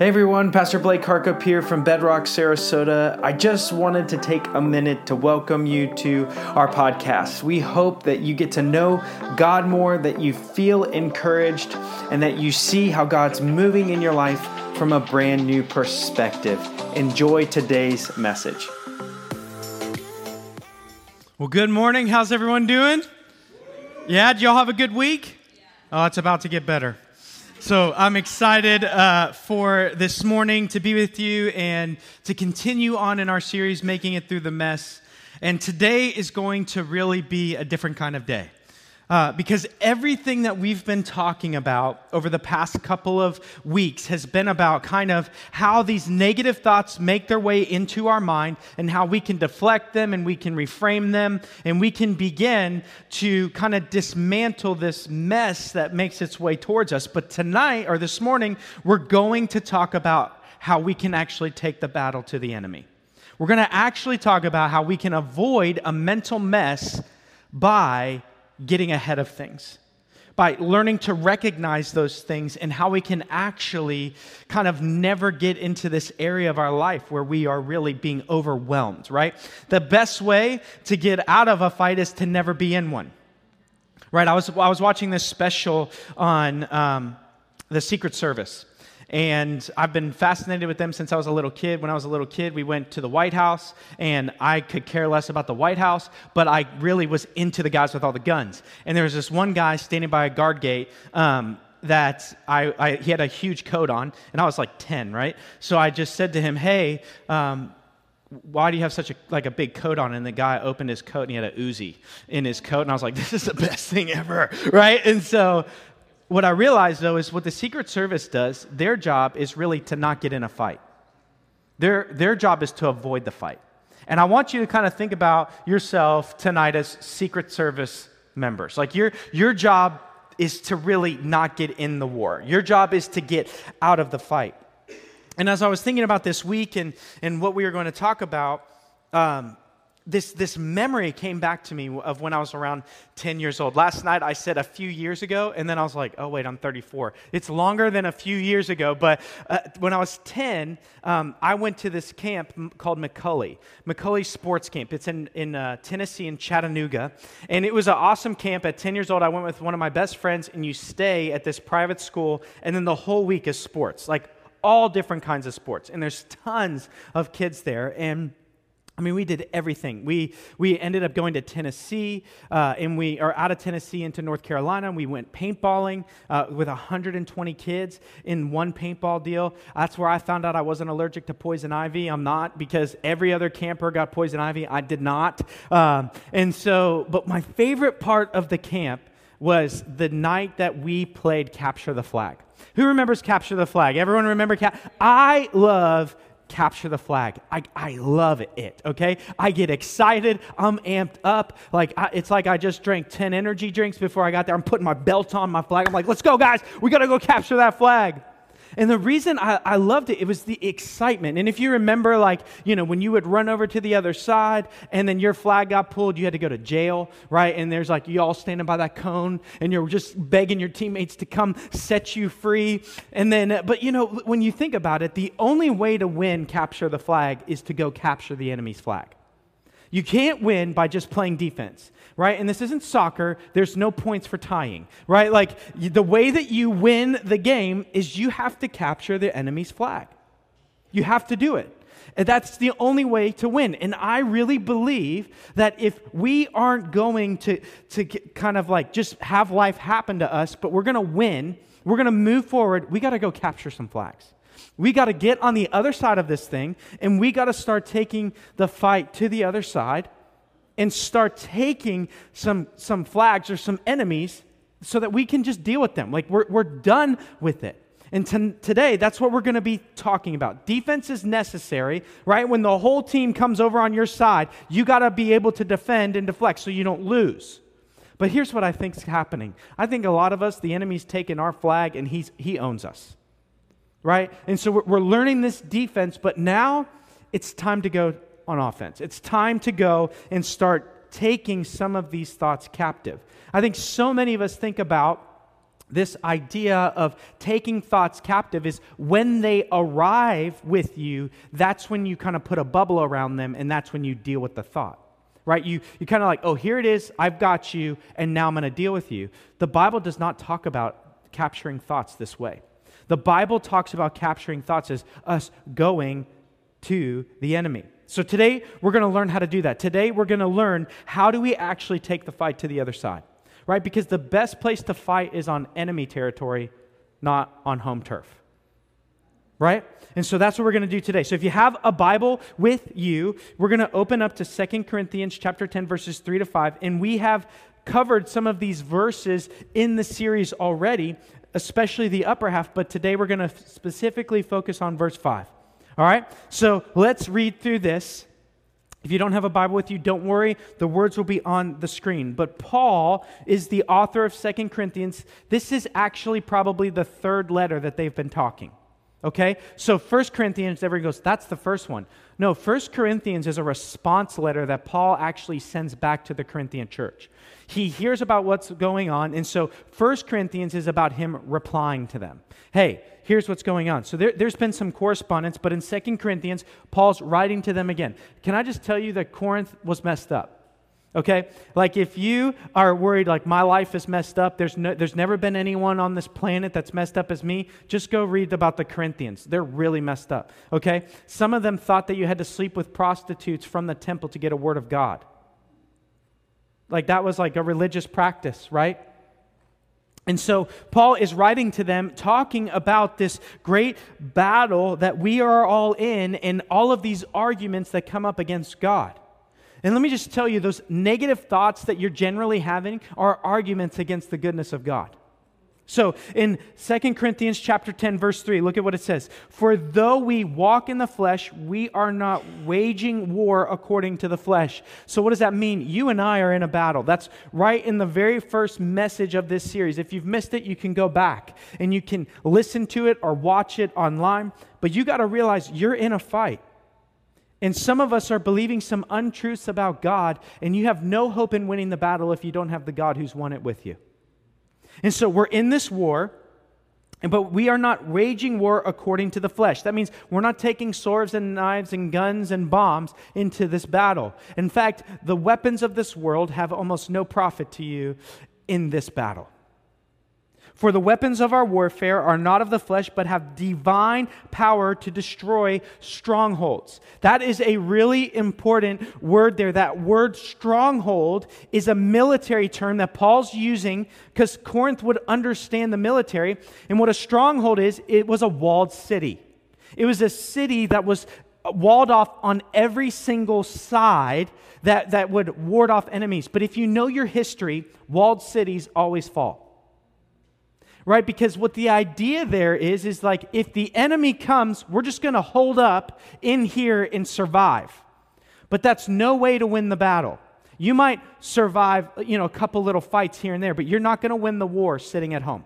Hey everyone, Pastor Blake Harkup here from Bedrock, Sarasota. I just wanted to take a minute to welcome you to our podcast. We hope that you get to know God more, that you feel encouraged, and that you see how God's moving in your life from a brand new perspective. Enjoy today's message. Well, good morning. How's everyone doing? Yeah, do y'all have a good week? Oh, it's about to get better. So I'm excited uh, for this morning to be with you and to continue on in our series, Making It Through the Mess. And today is going to really be a different kind of day. Uh, because everything that we've been talking about over the past couple of weeks has been about kind of how these negative thoughts make their way into our mind and how we can deflect them and we can reframe them and we can begin to kind of dismantle this mess that makes its way towards us. But tonight or this morning, we're going to talk about how we can actually take the battle to the enemy. We're going to actually talk about how we can avoid a mental mess by getting ahead of things, by learning to recognize those things and how we can actually kind of never get into this area of our life where we are really being overwhelmed, right? The best way to get out of a fight is to never be in one. Right, I was, I was watching this special on um, the Secret Service. And I've been fascinated with them since I was a little kid. When I was a little kid, we went to the White House, and I could care less about the White House, but I really was into the guys with all the guns. And there was this one guy standing by a guard gate. Um, that I, I, he had a huge coat on, and I was like 10, right? So I just said to him, "Hey, um, why do you have such a like a big coat on and the guy opened his coat and he had a Uzi in his coat and i was like this is the best thing ever right and so what I realized though is what the Secret Service does, their job is really to not get in a fight. Their, their job is to avoid the fight. And I want you to kind of think about yourself tonight as Secret Service members. Like your, your job is to really not get in the war, your job is to get out of the fight. And as I was thinking about this week and, and what we were going to talk about, um, this, this memory came back to me of when I was around 10 years old. Last night I said a few years ago, and then I was like, oh, wait, I'm 34. It's longer than a few years ago, but uh, when I was 10, um, I went to this camp called McCallie, McCallie Sports Camp. It's in, in uh, Tennessee, in Chattanooga. And it was an awesome camp. At 10 years old, I went with one of my best friends, and you stay at this private school, and then the whole week is sports, like all different kinds of sports. And there's tons of kids there. And I mean, we did everything. We, we ended up going to Tennessee, uh, and we are out of Tennessee into North Carolina. And we went paintballing uh, with 120 kids in one paintball deal. That's where I found out I wasn't allergic to poison ivy. I'm not because every other camper got poison ivy. I did not. Um, and so, but my favorite part of the camp was the night that we played Capture the Flag. Who remembers Capture the Flag? Everyone remember? I love capture the flag. I, I love it, okay? I get excited. I'm amped up. Like, I, it's like I just drank 10 energy drinks before I got there. I'm putting my belt on, my flag. I'm like, let's go, guys. We got to go capture that flag. And the reason I, I, loved it, it was the excitement. And if you remember, like, you know, when you would run over to the other side and then your flag got pulled, you had to go to jail, right? And there's like you all standing by that cone and you're just begging your teammates to come set you free. And then, uh, but you know, when you think about it, the only way to win capture the flag is to go capture the enemy's flag. You can't win by just playing defense, right? And this isn't soccer. There's no points for tying, right? Like the way that you win the game is you have to capture the enemy's flag. You have to do it. And that's the only way to win. And I really believe that if we aren't going to, to kind of like just have life happen to us, but we're going to win, we're going to move forward, we got to go capture some flags. We got to get on the other side of this thing and we got to start taking the fight to the other side and start taking some, some flags or some enemies so that we can just deal with them. Like we're, we're done with it. And today, that's what we're going to be talking about. Defense is necessary, right? When the whole team comes over on your side, you got to be able to defend and deflect so you don't lose. But here's what I think is happening. I think a lot of us, the enemy's taken our flag and he's, he owns us right? And so we're, learning this defense, but now it's time to go on offense. It's time to go and start taking some of these thoughts captive. I think so many of us think about this idea of taking thoughts captive is when they arrive with you, that's when you kind of put a bubble around them and that's when you deal with the thought. Right? You, you kind of like, oh, here it is, I've got you, and now I'm going to deal with you. The Bible does not talk about capturing thoughts this way. The Bible talks about capturing thoughts as us going to the enemy. So today, we're going to learn how to do that. Today, we're going to learn how do we actually take the fight to the other side right? Because the best place to fight is on enemy territory, not on home turf. Right? And so that's what we're going to do today. So if you have a Bible with you, we're going to open up to Second Corinthians chapter 10 verses 3 to 5 and we have covered some of these verses in the series already, especially the upper half, but today we're going to specifically focus on verse 5. All right? So let's read through this if you don't have a Bible with you, don't worry. The words will be on the screen. But Paul is the author of Second Corinthians. This is actually probably the third letter that they've been talking. Okay? So First Corinthians, everyone goes, that's the first one. No, First Corinthians is a response letter that Paul actually sends back to the Corinthian church. He hears about what's going on, and so First Corinthians is about him replying to them. Hey, here's what's going on. So there, has been some correspondence, but in Second Corinthians, Paul's writing to them again. Can I just tell you that Corinth was messed up? Okay? Like if you are worried, like my life is messed up, there's, no, there's never been anyone on this planet that's messed up as me, just go read about the Corinthians. They're really messed up. Okay? Some of them thought that you had to sleep with prostitutes from the temple to get a word of God. Like that was like a religious practice, right? And so Paul is writing to them talking about this great battle that we are all in and all of these arguments that come up against God. And let me just tell you those negative thoughts that you're generally having are arguments against the goodness of God. So in 2 Corinthians chapter 10 verse 3, look at what it says. For though we walk in the flesh, we are not waging war according to the flesh. So what does that mean? You and I are in a battle. That's right in the very first message of this series. If you've missed it, you can go back and you can listen to it or watch it online, but you got to realize you're in a fight. And some of us are believing some untruths about God, and you have no hope in winning the battle if you don't have the God who's won it with you. And so we're in this war, but we are not waging war according to the flesh. That means we're not taking swords and knives and guns and bombs into this battle. In fact, the weapons of this world have almost no profit to you in this battle. For the weapons of our warfare are not of the flesh, but have divine power to destroy strongholds. That is a really important word there. That word stronghold is a military term that Paul's using because Corinth would understand the military. And what a stronghold is, it was a walled city. It was a city that was walled off on every single side that, that would ward off enemies. But if you know your history, walled cities always fall right? Because what the idea there is, is like if the enemy comes, we're just going to hold up in here and survive. But that's no way to win the battle. You might survive, you know, a couple little fights here and there, but you're not going to win the war sitting at home.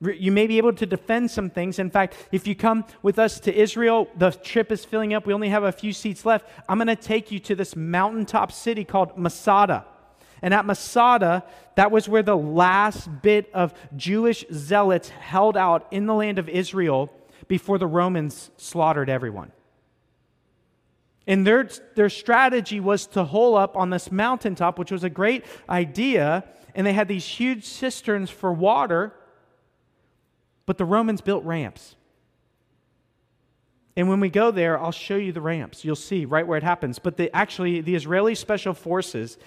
You may be able to defend some things. In fact, if you come with us to Israel, the trip is filling up. We only have a few seats left. I'm going to take you to this mountaintop city called Masada. And at Masada, that was where the last bit of Jewish zealots held out in the land of Israel before the Romans slaughtered everyone. And their, their strategy was to hole up on this mountaintop, which was a great idea. And they had these huge cisterns for water, but the Romans built ramps. And when we go there, I'll show you the ramps. You'll see right where it happens. But the, actually, the Israeli special forces,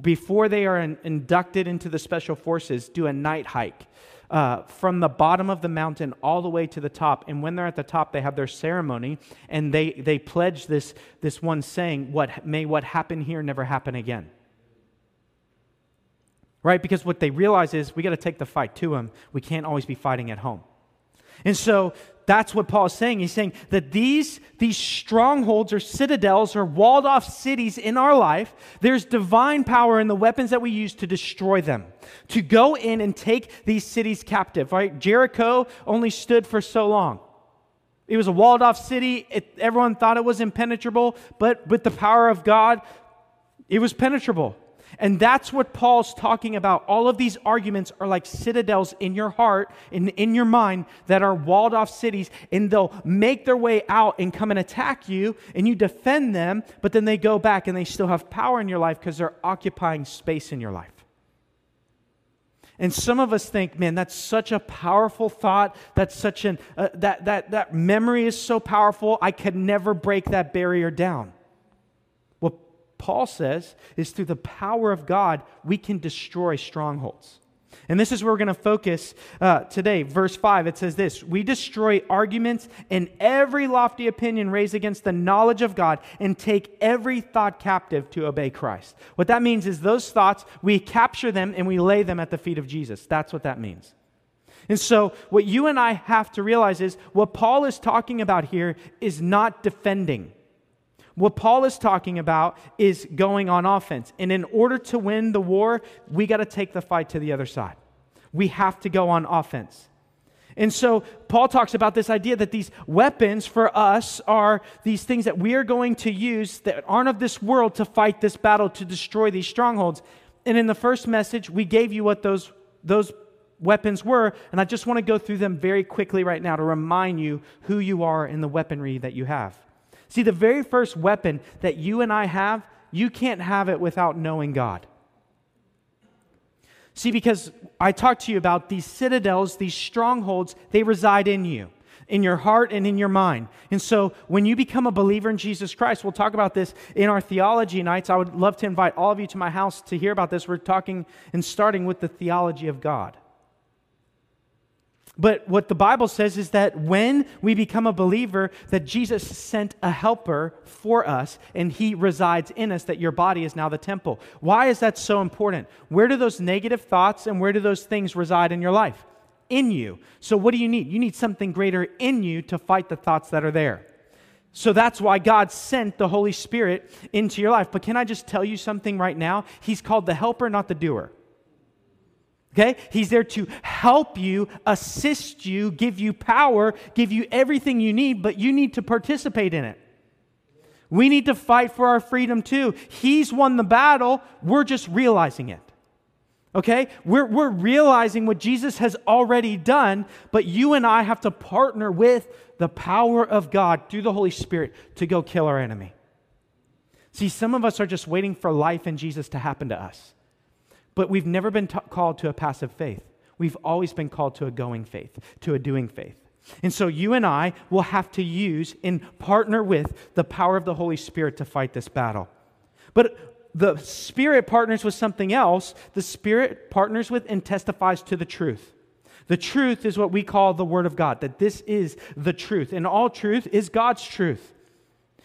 before they are in, inducted into the special forces, do a night hike. Uh, from the bottom of the mountain all the way to the top. And when they're at the top, they have their ceremony and they, they pledge this, this one saying, what, May what happened here never happen again. Right? Because what they realize is we got to take the fight to them. We can't always be fighting at home. And so that's what Paul is saying. He's saying that these, these strongholds or citadels or walled off cities in our life, there's divine power in the weapons that we use to destroy them, to go in and take these cities captive, right? Jericho only stood for so long. It was a walled off city. It, everyone thought it was impenetrable, but with the power of God, it was penetrable. And that's what Paul's talking about. All of these arguments are like citadels in your heart and in your mind that are walled off cities, and they'll make their way out and come and attack you, and you defend them, but then they go back and they still have power in your life because they're occupying space in your life. And some of us think, man, that's such a powerful thought. That's such an, uh, that, that, that memory is so powerful, I could never break that barrier down. Paul says is through the power of God, we can destroy strongholds. And this is where we're going to focus uh, today. Verse 5, it says this We destroy arguments and every lofty opinion raised against the knowledge of God and take every thought captive to obey Christ. What that means is those thoughts, we capture them and we lay them at the feet of Jesus. That's what that means. And so, what you and I have to realize is what Paul is talking about here is not defending. What Paul is talking about is going on offense. And in order to win the war, we got to take the fight to the other side. We have to go on offense. And so Paul talks about this idea that these weapons for us are these things that we are going to use that aren't of this world to fight this battle, to destroy these strongholds. And in the first message, we gave you what those, those weapons were. And I just want to go through them very quickly right now to remind you who you are in the weaponry that you have. See, the very first weapon that you and I have, you can't have it without knowing God. See, because I talked to you about these citadels, these strongholds, they reside in you, in your heart and in your mind. And so when you become a believer in Jesus Christ, we'll talk about this in our theology nights. I would love to invite all of you to my house to hear about this. We're talking and starting with the theology of God. But what the Bible says is that when we become a believer, that Jesus sent a helper for us and he resides in us, that your body is now the temple. Why is that so important? Where do those negative thoughts and where do those things reside in your life? In you. So, what do you need? You need something greater in you to fight the thoughts that are there. So that's why God sent the Holy Spirit into your life. But can I just tell you something right now? He's called the helper, not the doer. Okay? He's there to help you, assist you, give you power, give you everything you need, but you need to participate in it. We need to fight for our freedom too. He's won the battle, we're just realizing it. Okay? We're, we're realizing what Jesus has already done, but you and I have to partner with the power of God through the Holy Spirit to go kill our enemy. See, some of us are just waiting for life in Jesus to happen to us. But we've never been t- called to a passive faith. We've always been called to a going faith, to a doing faith. And so you and I will have to use and partner with the power of the Holy Spirit to fight this battle. But the Spirit partners with something else. The Spirit partners with and testifies to the truth. The truth is what we call the Word of God, that this is the truth. And all truth is God's truth.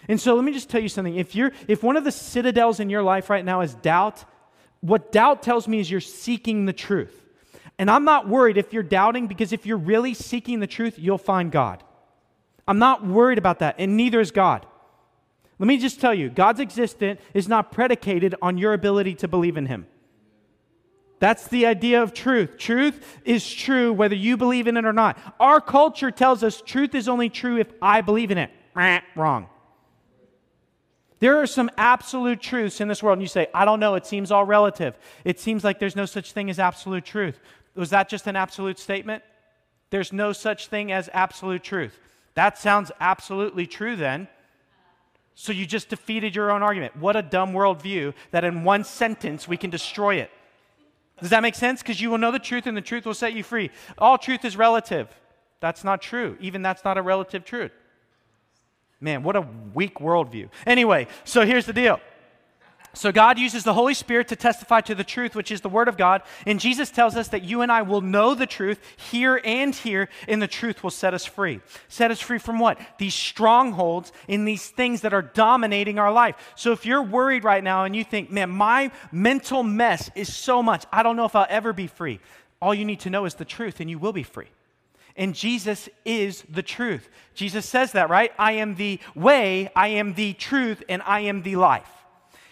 And so let me just tell you something. If, you're, if one of the citadels in your life right now is doubt, what doubt tells me is you're seeking the truth. And I'm not worried if you're doubting because if you're really seeking the truth, you'll find God. I'm not worried about that, and neither is God. Let me just tell you God's existence is not predicated on your ability to believe in Him. That's the idea of truth. Truth is true whether you believe in it or not. Our culture tells us truth is only true if I believe in it. Wrong. There are some absolute truths in this world, and you say, I don't know, it seems all relative. It seems like there's no such thing as absolute truth. Was that just an absolute statement? There's no such thing as absolute truth. That sounds absolutely true then. So you just defeated your own argument. What a dumb worldview that in one sentence we can destroy it. Does that make sense? Because you will know the truth and the truth will set you free. All truth is relative. That's not true. Even that's not a relative truth. Man, what a weak worldview. Anyway, so here's the deal. So, God uses the Holy Spirit to testify to the truth, which is the Word of God. And Jesus tells us that you and I will know the truth here and here, and the truth will set us free. Set us free from what? These strongholds in these things that are dominating our life. So, if you're worried right now and you think, man, my mental mess is so much, I don't know if I'll ever be free, all you need to know is the truth, and you will be free and Jesus is the truth. Jesus says that, right? I am the way, I am the truth, and I am the life.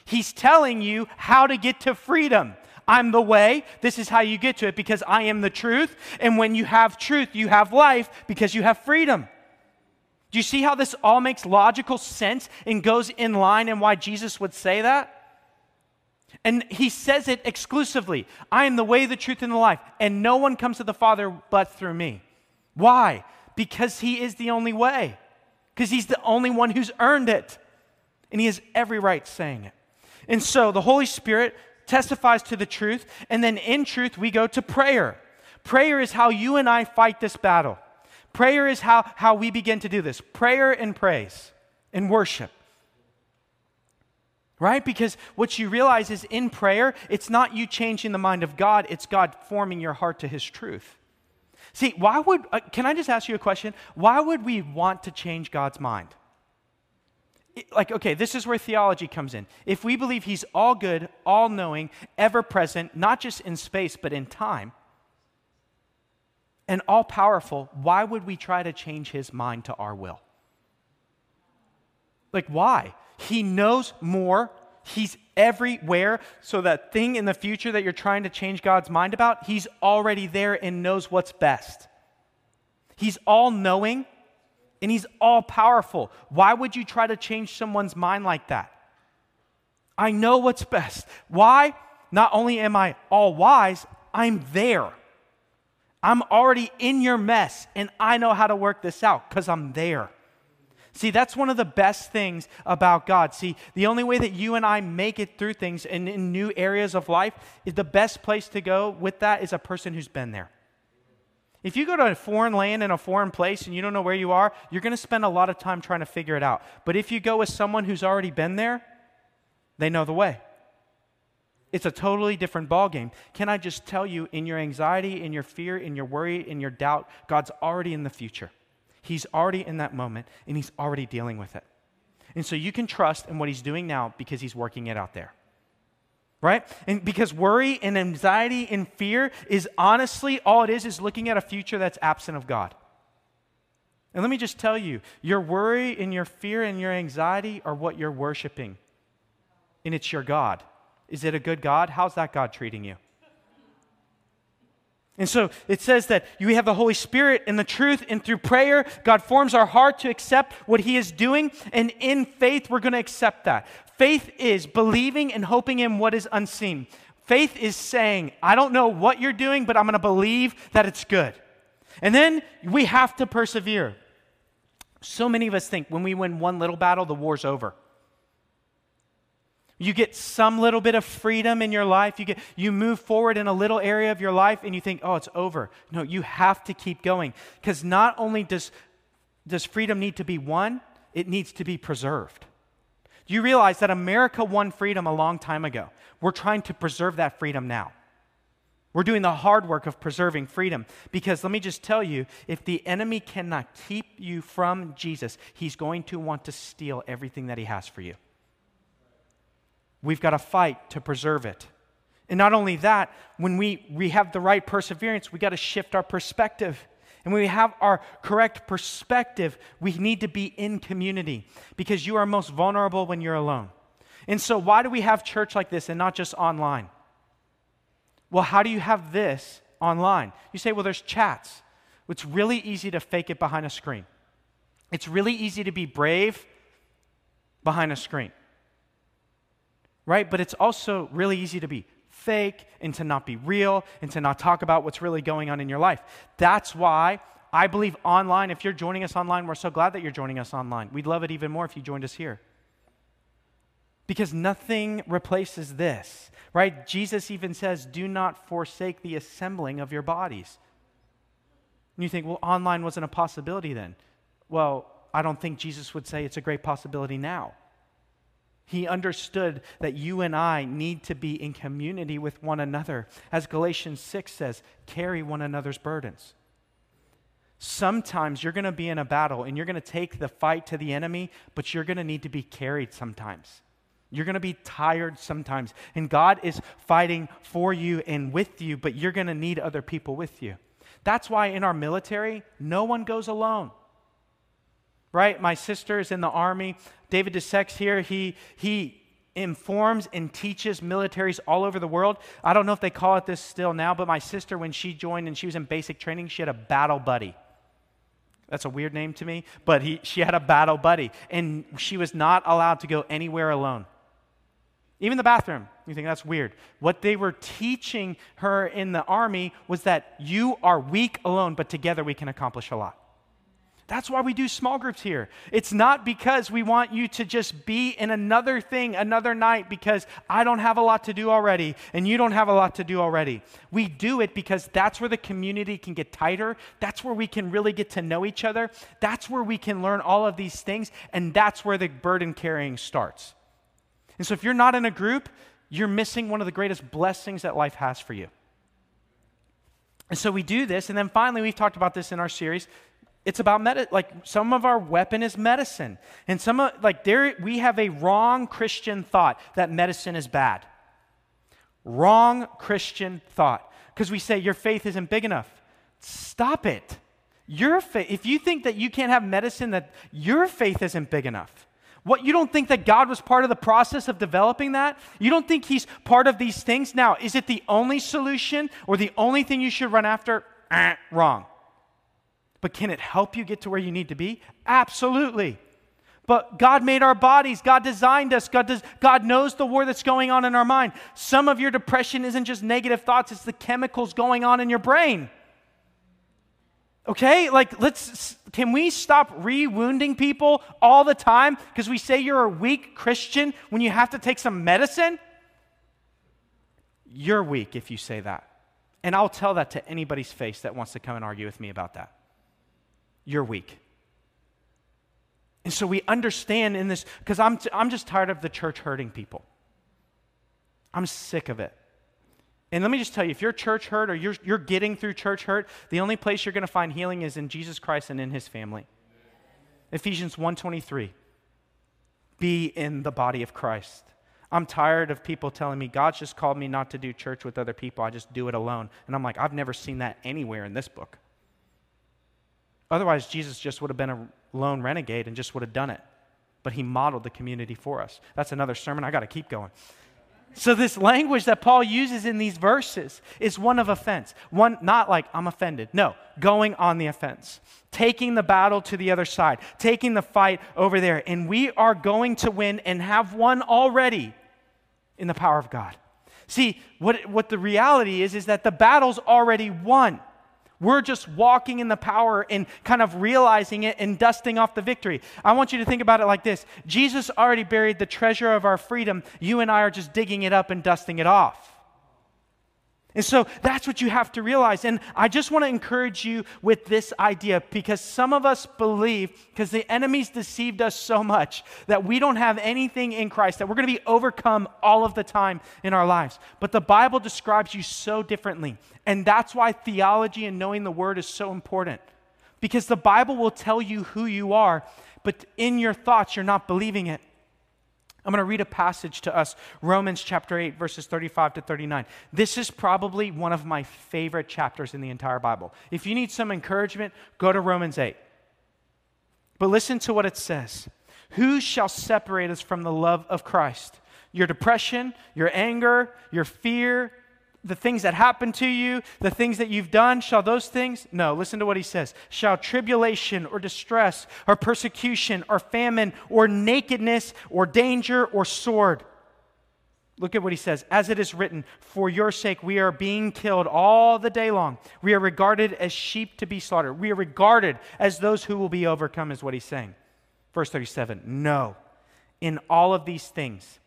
He's telling you how to get to freedom. I'm the way. This is how you get to it because I am the truth. And when you have truth, you have life because you have freedom. Do you see how this all makes logical sense and goes in line and why Jesus would say that? And he says it exclusively I am the way, the truth, and the life, and no one comes to the Father but through me. Why? Because he is the only way, because he's the only one who's earned it. And he has every right saying it. And so the Holy Spirit testifies to the truth, and then in truth, we go to prayer. Prayer is how you and I fight this battle. Prayer is how, how we begin to do this prayer and praise and worship. Right? Because what you realize is in prayer, it's not you changing the mind of God, it's God forming your heart to His truth. See, why would, uh, can I just ask you a question? Why would we want to change God's mind? like, okay, this is where theology comes in. If we believe he's all good, all knowing, ever present, not just in space, but in time, and all powerful, why would we try to change his mind to our will? Like, why? He knows more. He's everywhere. So, that thing in the future that you're trying to change God's mind about, he's already there and knows what's best. He's all knowing and he's all powerful. Why would you try to change someone's mind like that? I know what's best. Why? Not only am I all wise, I'm there. I'm already in your mess and I know how to work this out because I'm there. See, that's one of the best things about God. See, the only way that you and I make it through things and in new areas of life is the best place to go with that is a person who's been there. If you go to a foreign land in a foreign place and you don't know where you are, you're going to spend a lot of time trying to figure it out. But if you go with someone who's already been there, they know the way. It's a totally different ballgame. Can I just tell you, in your anxiety, in your fear, in your worry, in your doubt, God's already in the future. He's already in that moment, and He's already dealing with it. And so you can trust in what He's doing now because He's working it out there right? And because worry and anxiety and fear is honestly all it is is looking at a future that's absent of God. And let me just tell you, your worry and your fear and your anxiety are what you're worshiping. And it's your God. Is it a good God? How's that God treating you? And so it says that you have the Holy Spirit and the truth, and through prayer, God forms our heart to accept what He is doing. And in faith, we're going to accept that. Faith is believing and hoping in what is unseen. Faith is saying, I don't know what you're doing, but I'm going to believe that it's good. And then we have to persevere. So many of us think when we win one little battle, the war's over. You get some little bit of freedom in your life. You, get, you move forward in a little area of your life and you think, oh, it's over. No, you have to keep going. Because not only does, does freedom need to be won, it needs to be preserved. Do you realize that America won freedom a long time ago? We're trying to preserve that freedom now. We're doing the hard work of preserving freedom because let me just tell you if the enemy cannot keep you from Jesus, he's going to want to steal everything that he has for you. We've got to fight to preserve it. And not only that, when we, we have the right perseverance, we got to shift our perspective. And when we have our correct perspective, we need to be in community because you are most vulnerable when you're alone. And so, why do we have church like this and not just online? Well, how do you have this online? You say, well, there's chats. It's really easy to fake it behind a screen. It's really easy to be brave behind a screen. Right? But it's also really easy to be fake and to not be real and to not talk about what's really going on in your life. That's why I believe online, if you're joining us online, we're so glad that you're joining us online. We'd love it even more if you joined us here. Because nothing replaces this, right? Jesus even says, do not forsake the assembling of your bodies. And you think, well, online wasn't a possibility then. Well, I don't think Jesus would say it's a great possibility now. He understood that you and I need to be in community with one another. As Galatians 6 says, carry one another's burdens. Sometimes you're going to be in a battle and you're going to take the fight to the enemy, but you're going to need to be carried sometimes. You're going to be tired sometimes. And God is fighting for you and with you, but you're going to need other people with you. That's why in our military, no one goes alone right? My sister is in the army. David DeSex here, he, he informs and teaches militaries all over the world. I don't know if they call it this still now, but my sister, when she joined and she was in basic training, she had a battle buddy. That's a weird name to me, but he, she had a battle buddy, and she was not allowed to go anywhere alone. Even the bathroom, you think that's weird. What they were teaching her in the army was that you are weak alone, but together we can accomplish a lot. That's why we do small groups here. It's not because we want you to just be in another thing another night because I don't have a lot to do already and you don't have a lot to do already. We do it because that's where the community can get tighter. That's where we can really get to know each other. That's where we can learn all of these things. And that's where the burden carrying starts. And so if you're not in a group, you're missing one of the greatest blessings that life has for you. And so we do this, and then finally, we've talked about this in our series. It's about med- like some of our weapon is medicine, and some of like there we have a wrong Christian thought that medicine is bad. Wrong Christian thought because we say your faith isn't big enough. Stop it. Your faith. If you think that you can't have medicine, that your faith isn't big enough. What, you don't think that God was part of the process of developing that? You don't think He's part of these things? Now, is it the only solution or the only thing you should run after? Eh, wrong. But can it help you get to where you need to be? Absolutely. But God made our bodies. God designed us. God, does, God knows the war that's going on in our mind. Some of your depression isn't just negative thoughts, it's the chemicals going on in your brain. Okay? Like, let's, can we stop re wounding people all the time because we say you're a weak Christian when you have to take some medicine? You're weak if you say that. And I'll tell that to anybody's face that wants to come and argue with me about that. You're weak. And so we understand in this, because I'm, t- I'm just tired of the church hurting people. I'm sick of it. And let me just tell you if you're church hurt or you're, you're getting through church hurt, the only place you're going to find healing is in Jesus Christ and in his family. Ephesians 1:23. Be in the body of Christ. I'm tired of people telling me God's just called me not to do church with other people. I just do it alone. And I'm like, I've never seen that anywhere in this book. Otherwise, Jesus just would have been a lone renegade and just would have done it. But he modeled the community for us. That's another sermon. I got to keep going. So, this language that Paul uses in these verses is one of offense. One, not like I'm offended. No, going on the offense, taking the battle to the other side, taking the fight over there. And we are going to win and have won already in the power of God. See, what, what the reality is, is that the battle's already won. We're just walking in the power and kind of realizing it and dusting off the victory. I want you to think about it like this Jesus already buried the treasure of our freedom. You and I are just digging it up and dusting it off. And so that's what you have to realize. And I just want to encourage you with this idea because some of us believe, because the enemy's deceived us so much, that we don't have anything in Christ, that we're going to be overcome all of the time in our lives. But the Bible describes you so differently. And that's why theology and knowing the word is so important. Because the Bible will tell you who you are, but in your thoughts, you're not believing it. I'm going to read a passage to us, Romans chapter 8, verses 35 to 39. This is probably one of my favorite chapters in the entire Bible. If you need some encouragement, go to Romans 8. But listen to what it says Who shall separate us from the love of Christ? Your depression, your anger, your fear, the things that happen to you, the things that you've done, shall those things? No, listen to what he says. Shall tribulation or distress or persecution or famine or nakedness or danger or sword? Look at what he says. As it is written, for your sake we are being killed all the day long. We are regarded as sheep to be slaughtered. We are regarded as those who will be overcome, is what he's saying. Verse 37 No, in all of these things,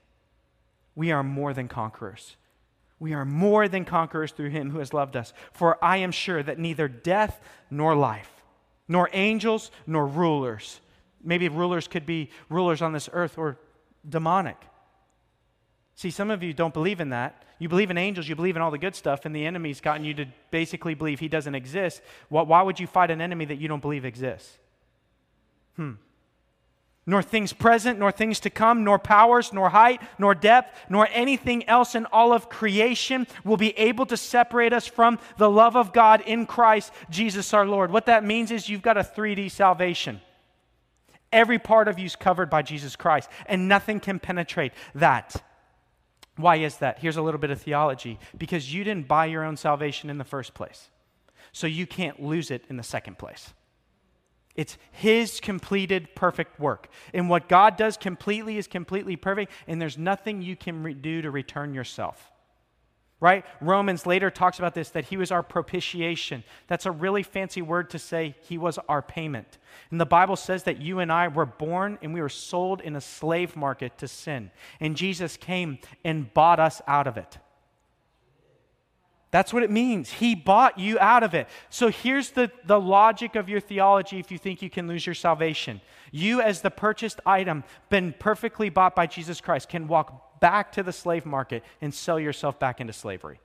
we are more than conquerors we are more than conquerors through him who has loved us. For I am sure that neither death nor life, nor angels nor rulers, maybe rulers could be rulers on this earth or demonic. See, some of you don't believe in that. You believe in angels, you believe in all the good stuff, and the enemy's gotten you to basically believe he doesn't exist. Why would you fight an enemy that you don't believe exists? Hmm nor things present, nor things to come, nor powers, nor height, nor depth, nor anything else in all of creation will be able to separate us from the love of God in Christ Jesus our Lord. What that means is you've got a 3D salvation. Every part of you is covered by Jesus Christ, and nothing can penetrate that. Why is that? Here's a little bit of theology because you didn't buy your own salvation in the first place, so you can't lose it in the second place. It's His completed perfect work. And what God does completely is completely perfect, and there's nothing you can re- do to return yourself. Right? Romans later talks about this that He was our propitiation. That's a really fancy word to say He was our payment. And the Bible says that you and I were born and we were sold in a slave market to sin. And Jesus came and bought us out of it. That's what it means. He bought you out of it. So here's the, the logic of your theology if you think you can lose your salvation. You, as the purchased item, been perfectly bought by Jesus Christ, can walk back to the slave market and sell yourself back into slavery.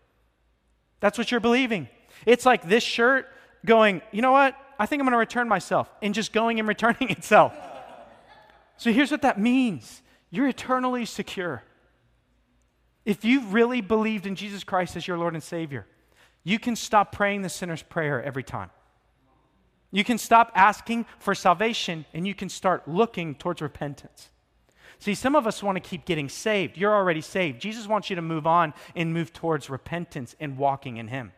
That's what you're believing. It's like this shirt going, you know what? I think I'm going to return myself, and just going and returning itself. So here's what that means you're eternally secure. If you've really believed in Jesus Christ as your Lord and Savior, you can stop praying the sinner's prayer every time. You can stop asking for salvation and you can start looking towards repentance. See, some of us want to keep getting saved. You're already saved. Jesus wants you to move on and move towards repentance and walking in Him.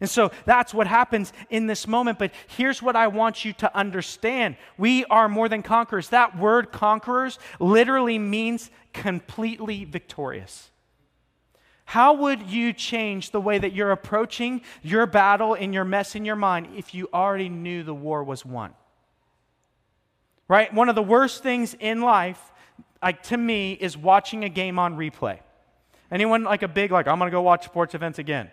And so that's what happens in this moment. But here's what I want you to understand we are more than conquerors. That word conquerors literally means completely victorious. How would you change the way that you're approaching your battle and your mess in your mind if you already knew the war was won? Right? One of the worst things in life, like to me, is watching a game on replay. Anyone like a big, like, I'm going to go watch sports events again?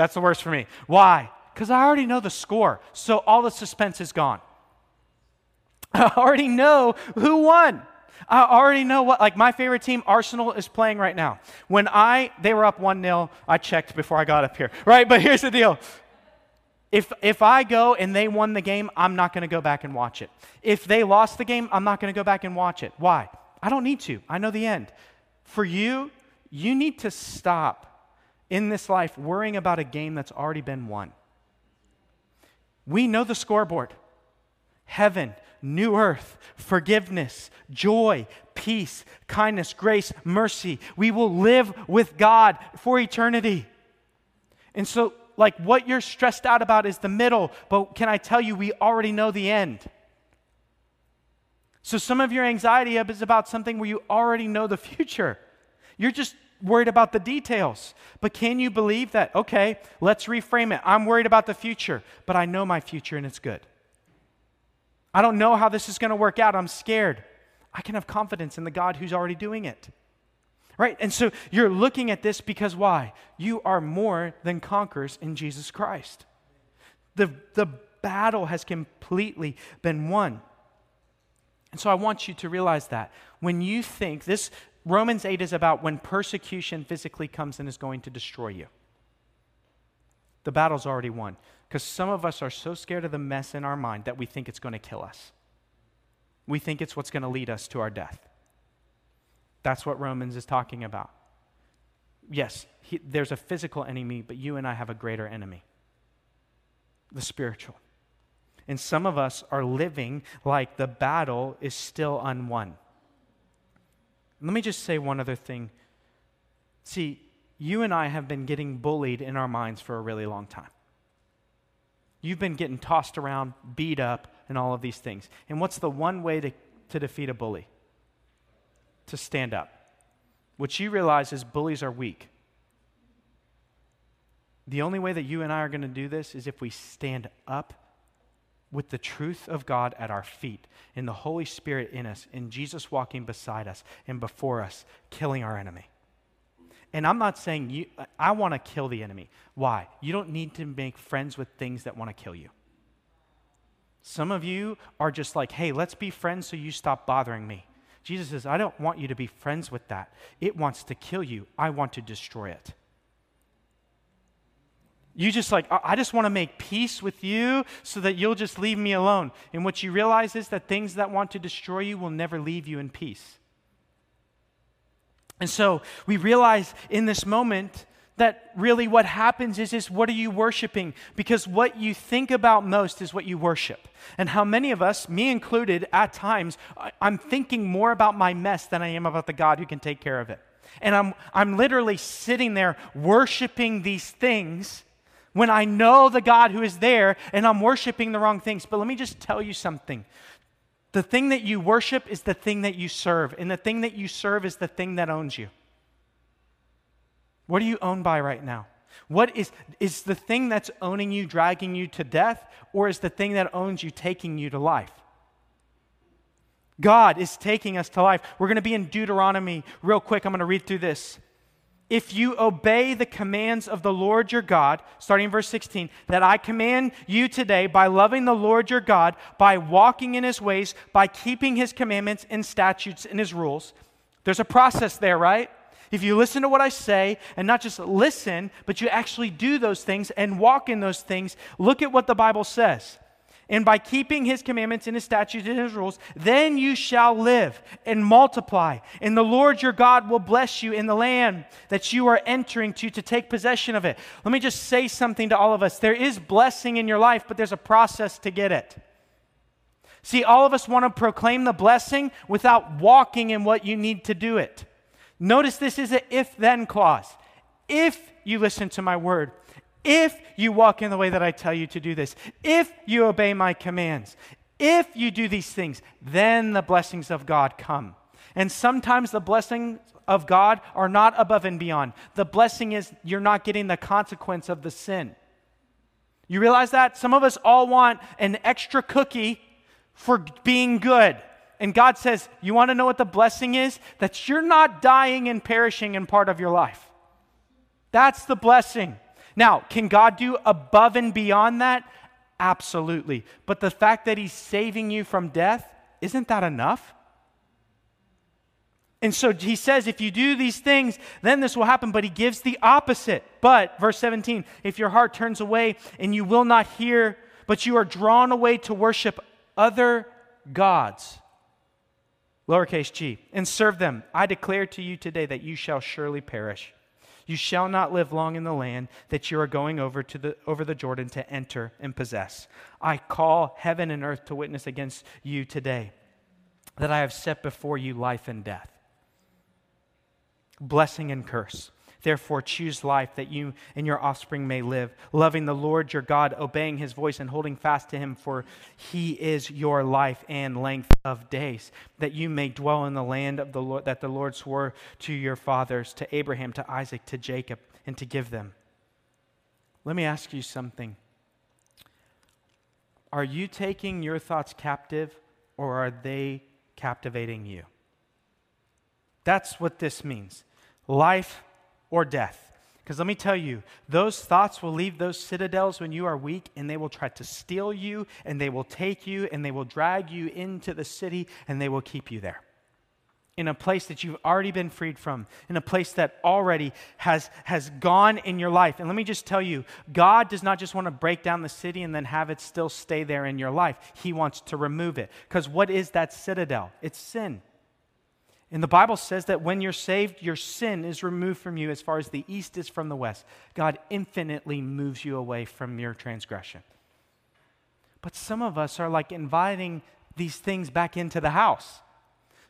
That's the worst for me. Why? Because I already know the score, so all the suspense is gone. I already know who won. I already know what, like my favorite team, Arsenal, is playing right now. When I, they were up 1 0, I checked before I got up here, right? But here's the deal. If, if I go and they won the game, I'm not going to go back and watch it. If they lost the game, I'm not going to go back and watch it. Why? I don't need to. I know the end. For you, you need to stop in this life worrying about a game that's already been won. We know the scoreboard heaven, new earth, forgiveness, joy, peace, kindness, grace, mercy. We will live with God for eternity. And so, like, what you're stressed out about is the middle, but can I tell you, we already know the end. So, some of your anxiety is about something where you already know the future. You're just worried about the details. But can you believe that? Okay, let's reframe it. I'm worried about the future, but I know my future and it's good. I don't know how this is going to work out. I'm scared. I can have confidence in the God who's already doing it. Right? And so you're looking at this because why? You are more than conquerors in Jesus Christ. The, the battle has completely been won. And so I want you to realize that when you think this, Romans 8 is about when persecution physically comes and is going to destroy you. The battle's already won. Because some of us are so scared of the mess in our mind that we think it's going to kill us. We think it's what's going to lead us to our death. That's what Romans is talking about. Yes, he, there's a physical enemy, but you and I have a greater enemy the spiritual. And some of us are living like the battle is still unwon. Let me just say one other thing. See, you and I have been getting bullied in our minds for a really long time. You've been getting tossed around, beat up, and all of these things. And what's the one way to, to defeat a bully? To stand up. What you realize is bullies are weak. The only way that you and I are going to do this is if we stand up with the truth of God at our feet, in the Holy Spirit in us, in Jesus walking beside us and before us, killing our enemy. And I'm not saying you, I want to kill the enemy. Why? You don't need to make friends with things that want to kill you. Some of you are just like, hey, let's be friends so you stop bothering me. Jesus says, I don't want you to be friends with that. It wants to kill you. I want to destroy it. You just like, I just want to make peace with you so that you'll just leave me alone. And what you realize is that things that want to destroy you will never leave you in peace. And so we realize in this moment that really what happens is, is what are you worshiping? Because what you think about most is what you worship. And how many of us, me included, at times, I'm thinking more about my mess than I am about the God who can take care of it. And I'm, I'm literally sitting there worshiping these things when I know the God who is there and I'm worshiping the wrong things. But let me just tell you something. The thing that you worship is the thing that you serve, and the thing that you serve is the thing that owns you. What are you owned by right now? What is, is the thing that's owning you dragging you to death, or is the thing that owns you taking you to life? God is taking us to life. We're going to be in Deuteronomy real quick. I'm going to read through this. If you obey the commands of the Lord your God, starting in verse 16, that I command you today by loving the Lord your God, by walking in his ways, by keeping his commandments and statutes and his rules. There's a process there, right? If you listen to what I say and not just listen, but you actually do those things and walk in those things, look at what the Bible says. And by keeping his commandments and his statutes and his rules, then you shall live and multiply. And the Lord your God will bless you in the land that you are entering to to take possession of it. Let me just say something to all of us. There is blessing in your life, but there's a process to get it. See, all of us want to proclaim the blessing without walking in what you need to do it. Notice this is an if then clause. If you listen to my word, if you walk in the way that I tell you to do this, if you obey my commands, if you do these things, then the blessings of God come. And sometimes the blessings of God are not above and beyond. The blessing is you're not getting the consequence of the sin. You realize that? Some of us all want an extra cookie for being good. And God says, You want to know what the blessing is? That you're not dying and perishing in part of your life. That's the blessing. Now, can God do above and beyond that? Absolutely. But the fact that He's saving you from death, isn't that enough? And so he says, if you do these things, then this will happen. But he gives the opposite. But, verse 17, if your heart turns away and you will not hear, but you are drawn away to worship other gods, lowercase g, and serve them. I declare to you today that you shall surely perish. You shall not live long in the land that you are going over, to the, over the Jordan to enter and possess. I call heaven and earth to witness against you today that I have set before you life and death, blessing and curse. Therefore, choose life that you and your offspring may live, loving the Lord your God, obeying his voice, and holding fast to him, for he is your life and length of days, that you may dwell in the land of the Lord that the Lord swore to your fathers, to Abraham, to Isaac, to Jacob, and to give them. Let me ask you something. Are you taking your thoughts captive, or are they captivating you? That's what this means. Life or death. Because let me tell you, those thoughts will leave those citadels when you are weak, and they will try to steal you, and they will take you, and they will drag you into the city, and they will keep you there. In a place that you've already been freed from, in a place that already has, has gone in your life. And let me just tell you, God does not just want to break down the city and then have it still stay there in your life. He wants to remove it. Because what is that citadel? It's sin. And the Bible says that when you're saved, your sin is removed from you as far as the east is from the west. God infinitely moves you away from your transgression. But some of us are like inviting these things back into the house.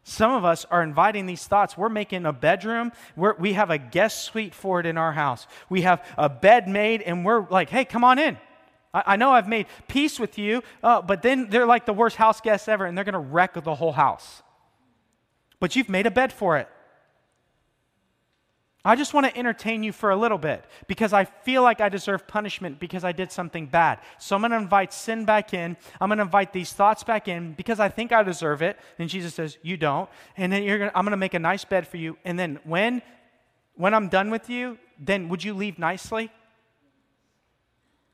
Some of us are inviting these thoughts. We're making a bedroom. We're, we have a guest suite for it in our house. We have a bed made, and we're like, hey, come on in. I, I know I've made peace with you, uh, but then they're like the worst house guests ever, and they're going to wreck the whole house but you've made a bed for it. I just want to entertain you for a little bit because I feel like I deserve punishment because I did something bad. So I'm going to invite sin back in. I'm going to invite these thoughts back in because I think I deserve it. And Jesus says, "You don't." And then gonna, I'm going to make a nice bed for you. And then when when I'm done with you, then would you leave nicely?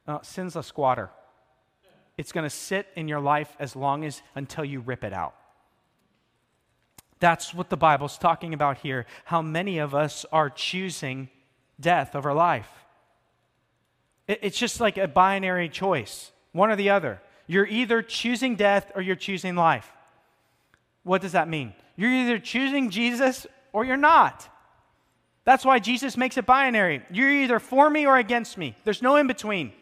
Uh, sin's a squatter. It's going to sit in your life as long as until you rip it out. That's what the Bible's talking about here. How many of us are choosing death over life? It's just like a binary choice, one or the other. You're either choosing death or you're choosing life. What does that mean? You're either choosing Jesus or you're not. That's why Jesus makes it binary. You're either for me or against me, there's no in between.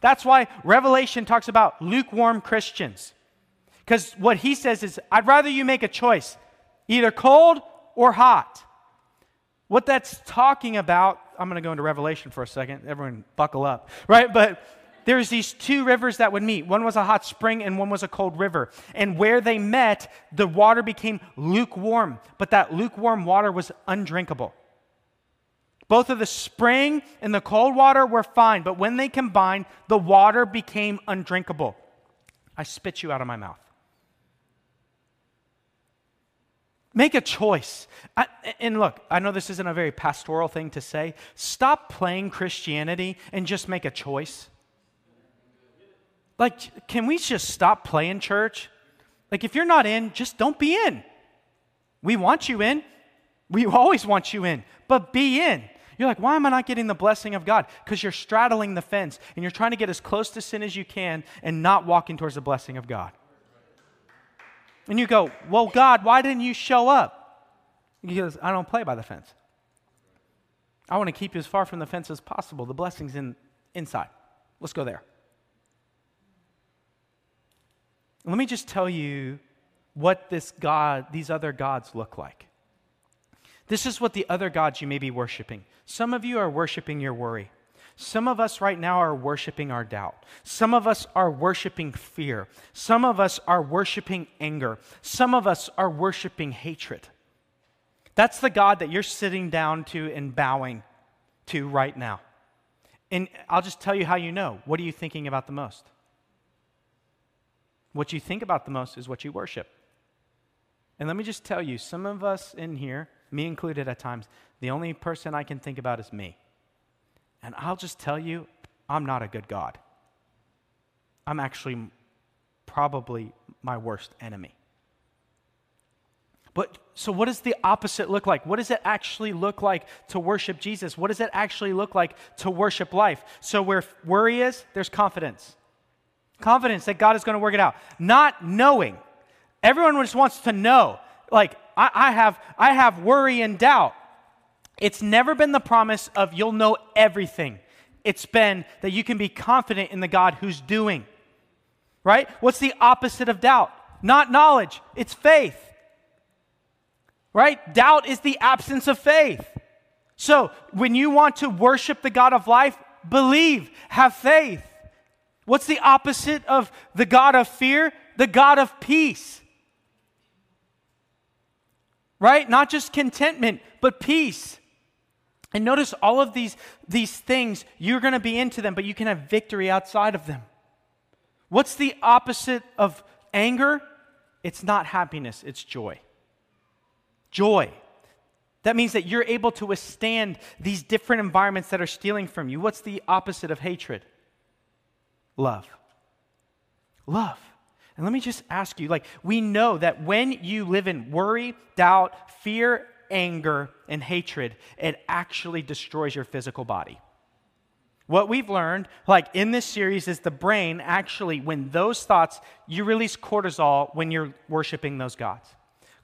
That's why Revelation talks about lukewarm Christians. Because what he says is, I'd rather you make a choice either cold or hot. What that's talking about, I'm going to go into Revelation for a second. Everyone, buckle up, right? But there's these two rivers that would meet. One was a hot spring and one was a cold river. And where they met, the water became lukewarm, but that lukewarm water was undrinkable. Both of the spring and the cold water were fine, but when they combined, the water became undrinkable. I spit you out of my mouth. Make a choice. I, and look, I know this isn't a very pastoral thing to say. Stop playing Christianity and just make a choice. Like, can we just stop playing church? Like, if you're not in, just don't be in. We want you in. We always want you in, but be in. You're like, why am I not getting the blessing of God? Because you're straddling the fence and you're trying to get as close to sin as you can and not walking towards the blessing of God. And you go, well, God, why didn't you show up? He goes, I don't play by the fence. I want to keep you as far from the fence as possible. The blessing's in inside. Let's go there. Let me just tell you what this God, these other gods look like. This is what the other gods you may be worshiping. Some of you are worshiping your worry. Some of us right now are worshiping our doubt. Some of us are worshiping fear. Some of us are worshiping anger. Some of us are worshiping hatred. That's the God that you're sitting down to and bowing to right now. And I'll just tell you how you know. What are you thinking about the most? What you think about the most is what you worship. And let me just tell you, some of us in here, me included at times, the only person I can think about is me. And I'll just tell you, I'm not a good God. I'm actually probably my worst enemy. But so, what does the opposite look like? What does it actually look like to worship Jesus? What does it actually look like to worship life? So, where worry is, there's confidence. Confidence that God is going to work it out. Not knowing. Everyone just wants to know. Like, I, I, have, I have worry and doubt. It's never been the promise of you'll know everything. It's been that you can be confident in the God who's doing. Right? What's the opposite of doubt? Not knowledge, it's faith. Right? Doubt is the absence of faith. So, when you want to worship the God of life, believe, have faith. What's the opposite of the God of fear? The God of peace. Right? Not just contentment, but peace. And notice all of these, these things, you're going to be into them, but you can have victory outside of them. What's the opposite of anger? It's not happiness, it's joy. Joy. That means that you're able to withstand these different environments that are stealing from you. What's the opposite of hatred? Love. Love. And let me just ask you like, we know that when you live in worry, doubt, fear, anger, and hatred, it actually destroys your physical body. What we've learned, like in this series, is the brain actually, when those thoughts, you release cortisol when you're worshiping those gods.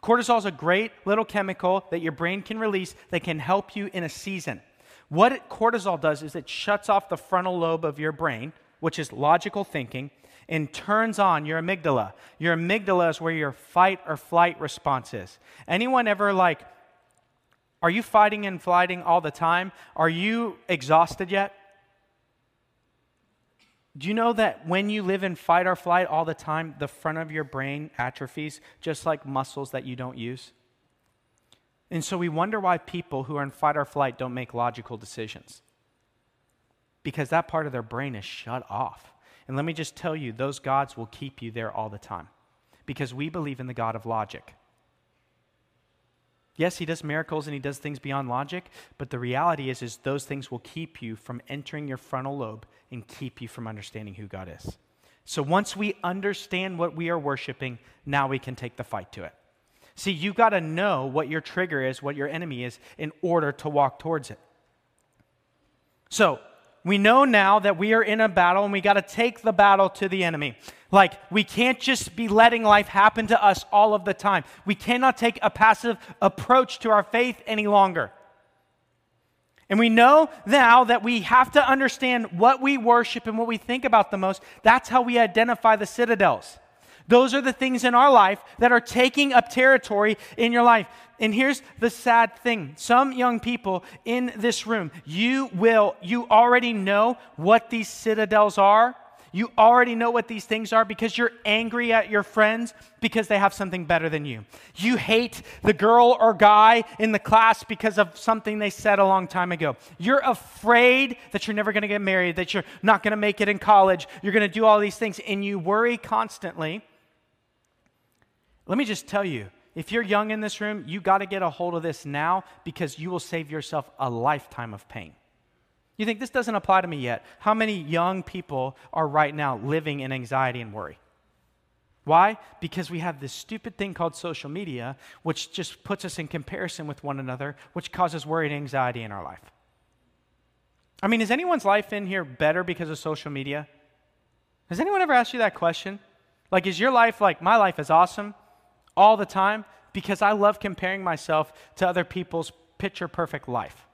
Cortisol is a great little chemical that your brain can release that can help you in a season. What cortisol does is it shuts off the frontal lobe of your brain, which is logical thinking, and turns on your amygdala. Your amygdala is where your fight or flight response is. Anyone ever like, are you fighting and flighting all the time? Are you exhausted yet? Do you know that when you live in fight or flight all the time, the front of your brain atrophies just like muscles that you don't use? And so we wonder why people who are in fight or flight don't make logical decisions because that part of their brain is shut off. And let me just tell you, those gods will keep you there all the time because we believe in the God of logic. Yes, he does miracles and he does things beyond logic, but the reality is is those things will keep you from entering your frontal lobe and keep you from understanding who God is. So once we understand what we are worshiping, now we can take the fight to it. See, you got to know what your trigger is, what your enemy is in order to walk towards it. So, we know now that we are in a battle and we got to take the battle to the enemy. Like, we can't just be letting life happen to us all of the time. We cannot take a passive approach to our faith any longer. And we know now that we have to understand what we worship and what we think about the most. That's how we identify the citadels. Those are the things in our life that are taking up territory in your life. And here's the sad thing some young people in this room, you will, you already know what these citadels are. You already know what these things are because you're angry at your friends because they have something better than you. You hate the girl or guy in the class because of something they said a long time ago. You're afraid that you're never going to get married, that you're not going to make it in college, you're going to do all these things, and you worry constantly. Let me just tell you if you're young in this room, you got to get a hold of this now because you will save yourself a lifetime of pain. You think this doesn't apply to me yet? How many young people are right now living in anxiety and worry? Why? Because we have this stupid thing called social media, which just puts us in comparison with one another, which causes worry and anxiety in our life. I mean, is anyone's life in here better because of social media? Has anyone ever asked you that question? Like, is your life like, my life is awesome all the time because I love comparing myself to other people's picture perfect life?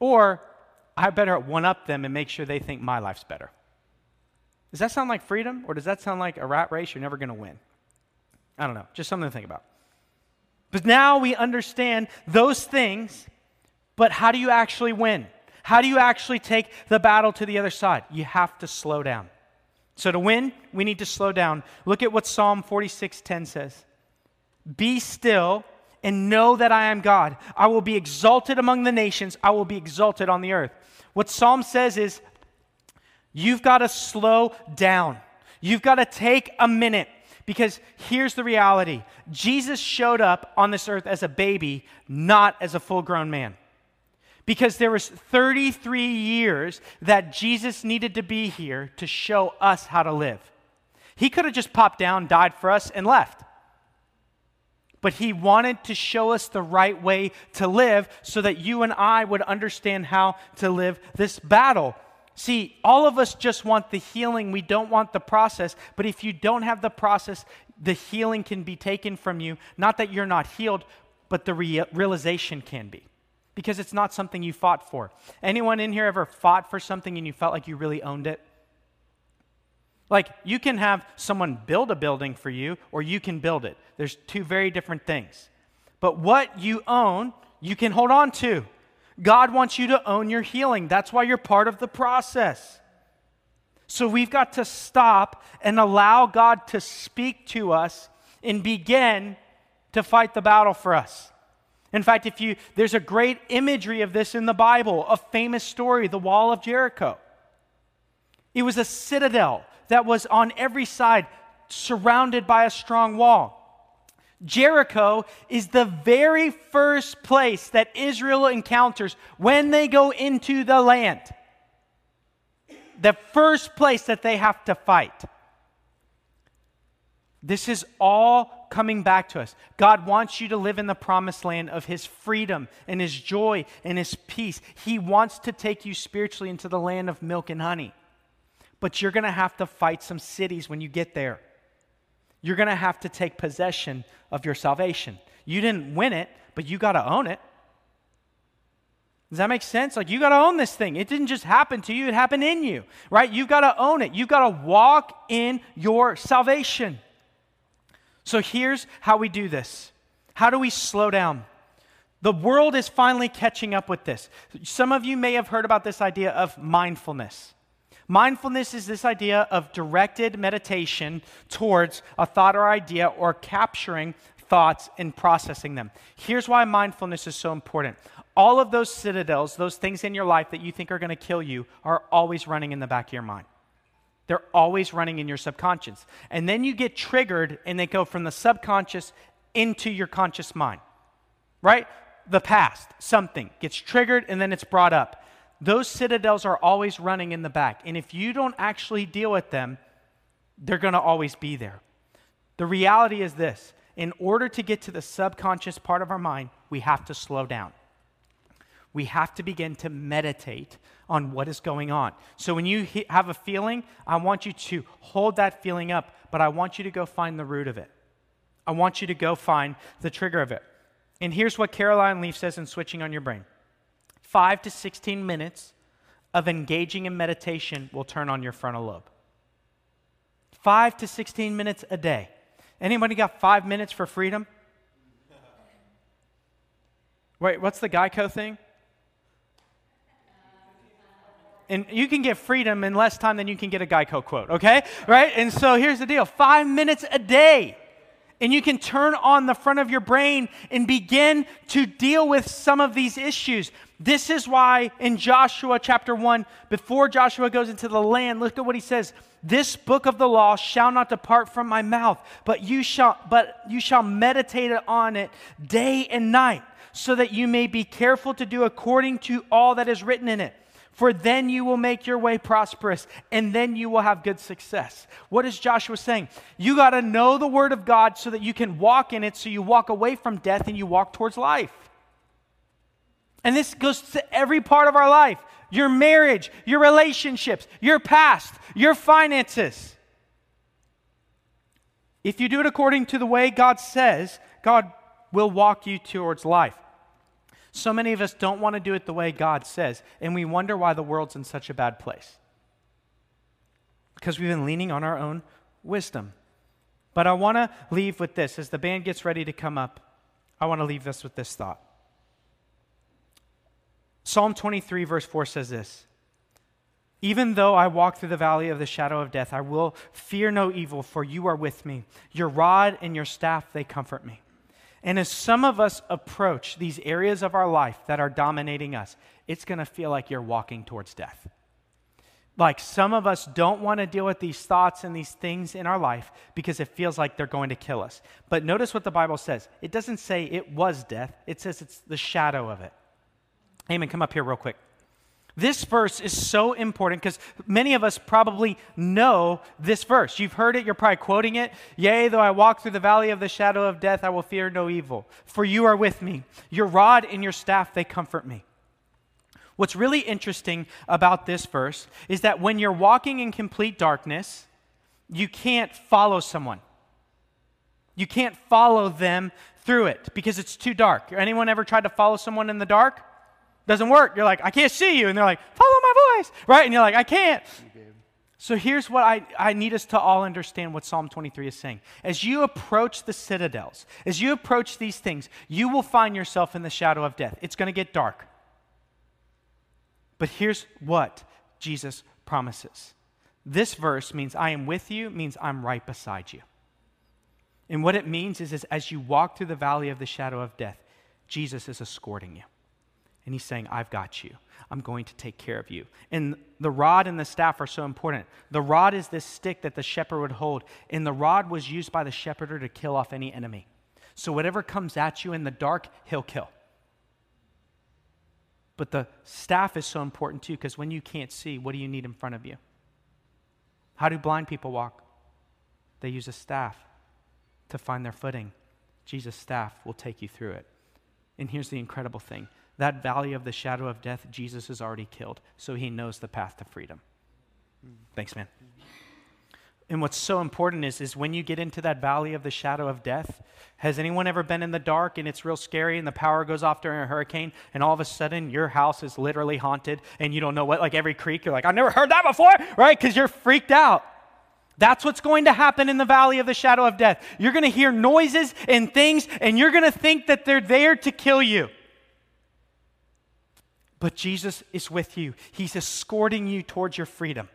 Or I better one up them and make sure they think my life's better. Does that sound like freedom? Or does that sound like a rat race you're never going to win? I don't know. Just something to think about. But now we understand those things, but how do you actually win? How do you actually take the battle to the other side? You have to slow down. So to win, we need to slow down. Look at what Psalm 46:10 says. Be still and know that I am God. I will be exalted among the nations, I will be exalted on the earth. What Psalm says is you've got to slow down. You've got to take a minute because here's the reality Jesus showed up on this earth as a baby, not as a full grown man. Because there was 33 years that Jesus needed to be here to show us how to live. He could have just popped down, died for us, and left but he wanted to show us the right way to live so that you and I would understand how to live this battle. See, all of us just want the healing. We don't want the process. But if you don't have the process, the healing can be taken from you. Not that you're not healed, but the rea- realization can be. Because it's not something you fought for. Anyone in here ever fought for something and you felt like you really owned it? Like, you can have someone build a building for you, or you can build it. There's two very different things. But what you own, you can hold on to. God wants you to own your healing. That's why you're part of the process. So we've got to stop and allow God to speak to us and begin to fight the battle for us. In fact, if you there's a great imagery of this in the Bible, a famous story, the wall of Jericho. It was a citadel that was on every side, surrounded by a strong wall. Jericho is the very first place that Israel encounters when they go into the land. The first place that they have to fight. This is all coming back to us. God wants you to live in the promised land of His freedom and His joy and His peace. He wants to take you spiritually into the land of milk and honey. But you're going to have to fight some cities when you get there. You're going to have to take possession of your salvation. You didn't win it, but you got to own it. Does that make sense? Like, you got to own this thing. It didn't just happen to you, it happened in you, right? You've got to own it. You've got to walk in your salvation. So, here's how we do this how do we slow down? The world is finally catching up with this. Some of you may have heard about this idea of mindfulness. Mindfulness is this idea of directed meditation towards a thought or idea or capturing thoughts and processing them. Here's why mindfulness is so important. All of those citadels, those things in your life that you think are going to kill you, are always running in the back of your mind. They're always running in your subconscious. And then you get triggered and they go from the subconscious into your conscious mind, right? The past, something gets triggered and then it's brought up those citadels are always running in the back. And if you don't actually deal with them, they're going to always be there. The reality is this in order to get to the subconscious part of our mind, we have to slow down. We have to begin to meditate on what is going on. So when you have a feeling, I want you to hold that feeling up, but I want you to go find the root of it. I want you to go find the trigger of it. And here's what Caroline Leaf says in Switching on Your Brain 5 to 16 minutes of engaging in meditation will turn on your frontal lobe. 5 to 16 minutes a day. Anybody got 5 minutes for freedom? Wait, what's the Geico thing? And you can get freedom in less time than you can get a Geico quote, okay? Right? And so here's the deal five minutes a day. And you can turn on the front of your brain and begin to deal with some of these issues. This is why in Joshua chapter 1, before Joshua goes into the land, look at what he says. This book of the law shall not depart from my mouth, but you shall but you shall meditate on it day and night, so that you may be careful to do according to all that is written in it for then you will make your way prosperous and then you will have good success. What is Joshua saying? You got to know the word of God so that you can walk in it, so you walk away from death and you walk towards life. And this goes to every part of our life your marriage, your relationships, your past, your finances. If you do it according to the way God says, God will walk you towards life. So many of us don't want to do it the way God says, and we wonder why the world's in such a bad place. Because we've been leaning on our own wisdom. But I want to leave with this. As the band gets ready to come up, I want to leave us with this thought. Psalm 23, verse 4 says this Even though I walk through the valley of the shadow of death, I will fear no evil, for you are with me. Your rod and your staff, they comfort me. And as some of us approach these areas of our life that are dominating us, it's going to feel like you're walking towards death. Like some of us don't want to deal with these thoughts and these things in our life because it feels like they're going to kill us. But notice what the Bible says it doesn't say it was death, it says it's the shadow of it. Amen. Come up here real quick. This verse is so important because many of us probably know this verse. You've heard it, you're probably quoting it. Yea, though I walk through the valley of the shadow of death, I will fear no evil, for you are with me. Your rod and your staff, they comfort me. What's really interesting about this verse is that when you're walking in complete darkness, you can't follow someone. You can't follow them through it because it's too dark. Anyone ever tried to follow someone in the dark? Doesn't work. You're like, I can't see you. And they're like, follow my voice. Right? And you're like, I can't. So here's what I, I need us to all understand what Psalm 23 is saying. As you approach the citadels, as you approach these things, you will find yourself in the shadow of death. It's going to get dark. But here's what Jesus promises. This verse means I am with you, means I'm right beside you. And what it means is, is as you walk through the valley of the shadow of death, Jesus is escorting you. And he's saying, I've got you. I'm going to take care of you. And the rod and the staff are so important. The rod is this stick that the shepherd would hold, and the rod was used by the shepherder to kill off any enemy. So whatever comes at you in the dark, he'll kill. But the staff is so important too, because when you can't see, what do you need in front of you? How do blind people walk? They use a staff to find their footing. Jesus' staff will take you through it. And here's the incredible thing that valley of the shadow of death, Jesus has already killed, so he knows the path to freedom. Thanks, man. And what's so important is, is when you get into that valley of the shadow of death, has anyone ever been in the dark and it's real scary and the power goes off during a hurricane and all of a sudden your house is literally haunted and you don't know what, like every creak, you're like, I've never heard that before, right? Because you're freaked out. That's what's going to happen in the valley of the shadow of death. You're going to hear noises and things and you're going to think that they're there to kill you. But Jesus is with you, He's escorting you towards your freedom.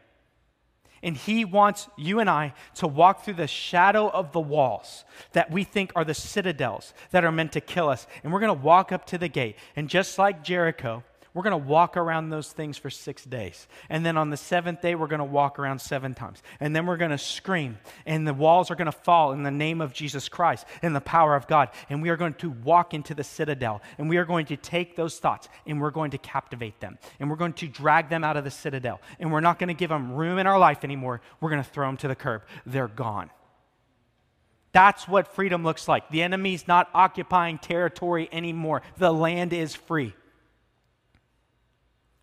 And He wants you and I to walk through the shadow of the walls that we think are the citadels that are meant to kill us. And we're going to walk up to the gate. And just like Jericho, we're going to walk around those things for six days. And then on the seventh day, we're going to walk around seven times. And then we're going to scream, and the walls are going to fall in the name of Jesus Christ, in the power of God. And we are going to walk into the citadel, and we are going to take those thoughts, and we're going to captivate them. And we're going to drag them out of the citadel. And we're not going to give them room in our life anymore. We're going to throw them to the curb. They're gone. That's what freedom looks like. The enemy's not occupying territory anymore. The land is free.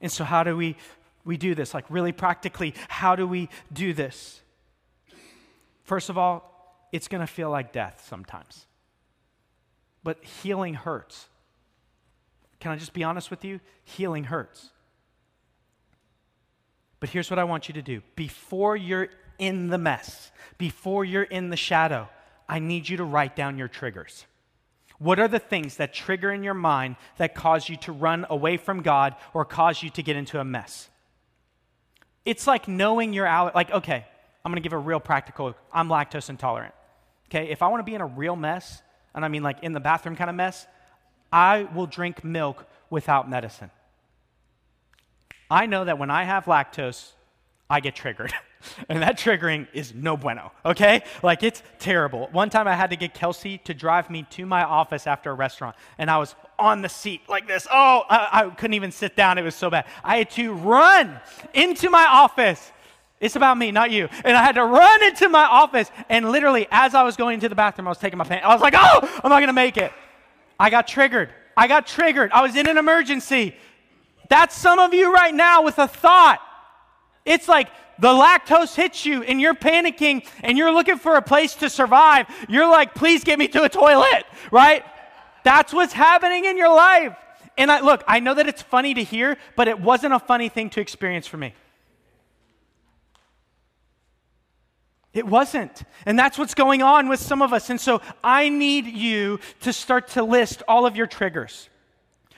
And so, how do we, we do this? Like, really practically, how do we do this? First of all, it's going to feel like death sometimes. But healing hurts. Can I just be honest with you? Healing hurts. But here's what I want you to do before you're in the mess, before you're in the shadow, I need you to write down your triggers. What are the things that trigger in your mind that cause you to run away from God or cause you to get into a mess? It's like knowing your aller- like okay, I'm going to give a real practical. I'm lactose intolerant. Okay, if I want to be in a real mess, and I mean like in the bathroom kind of mess, I will drink milk without medicine. I know that when I have lactose, I get triggered. and that triggering is no bueno, okay? Like it's terrible. One time I had to get Kelsey to drive me to my office after a restaurant, and I was on the seat like this. Oh, I, I couldn't even sit down. It was so bad. I had to run into my office. It's about me, not you. And I had to run into my office, and literally, as I was going into the bathroom, I was taking my pants. I was like, oh, I'm not gonna make it. I got triggered. I got triggered. I was in an emergency. That's some of you right now with a thought. It's like the lactose hits you and you're panicking and you're looking for a place to survive. You're like, please get me to a toilet, right? That's what's happening in your life. And I, look, I know that it's funny to hear, but it wasn't a funny thing to experience for me. It wasn't. And that's what's going on with some of us. And so I need you to start to list all of your triggers.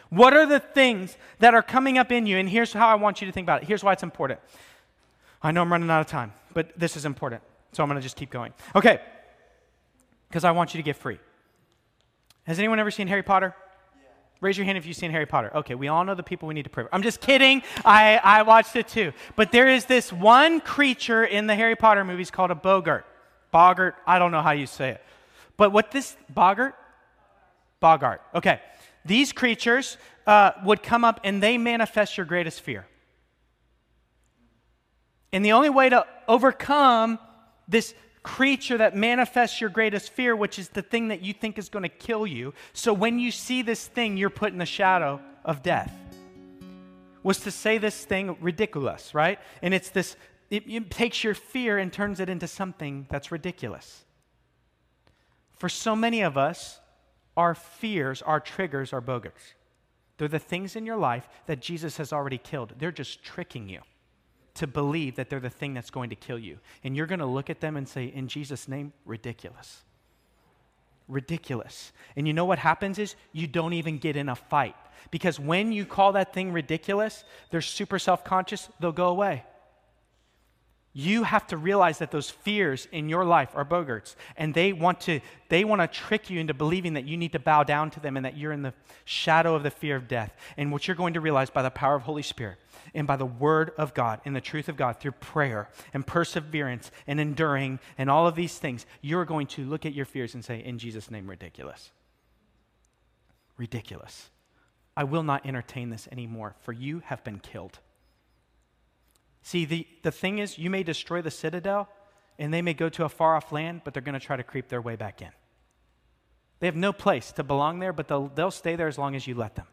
What are the things that are coming up in you? And here's how I want you to think about it. Here's why it's important. I know I'm running out of time, but this is important. So I'm going to just keep going. Okay. Because I want you to get free. Has anyone ever seen Harry Potter? Raise your hand if you've seen Harry Potter. Okay, we all know the people we need to pray for. I'm just kidding. I, I watched it too. But there is this one creature in the Harry Potter movies called a Bogart. Bogart, I don't know how you say it. But what this, Bogart? Bogart. Okay. These creatures uh, would come up and they manifest your greatest fear. And the only way to overcome this creature that manifests your greatest fear, which is the thing that you think is going to kill you. So when you see this thing, you're put in the shadow of death. Was to say this thing ridiculous, right? And it's this, it, it takes your fear and turns it into something that's ridiculous. For so many of us, our fears, our triggers are bogus. They're the things in your life that Jesus has already killed. They're just tricking you to believe that they're the thing that's going to kill you. And you're going to look at them and say, in Jesus' name, ridiculous. Ridiculous. And you know what happens is you don't even get in a fight. Because when you call that thing ridiculous, they're super self conscious, they'll go away. You have to realize that those fears in your life are bogarts, and they want to they want to trick you into believing that you need to bow down to them and that you're in the shadow of the fear of death. And what you're going to realize by the power of Holy Spirit and by the word of God and the truth of God through prayer and perseverance and enduring and all of these things, you're going to look at your fears and say, In Jesus' name, ridiculous. Ridiculous. I will not entertain this anymore, for you have been killed. See, the, the thing is, you may destroy the citadel and they may go to a far off land, but they're going to try to creep their way back in. They have no place to belong there, but they'll, they'll stay there as long as you let them.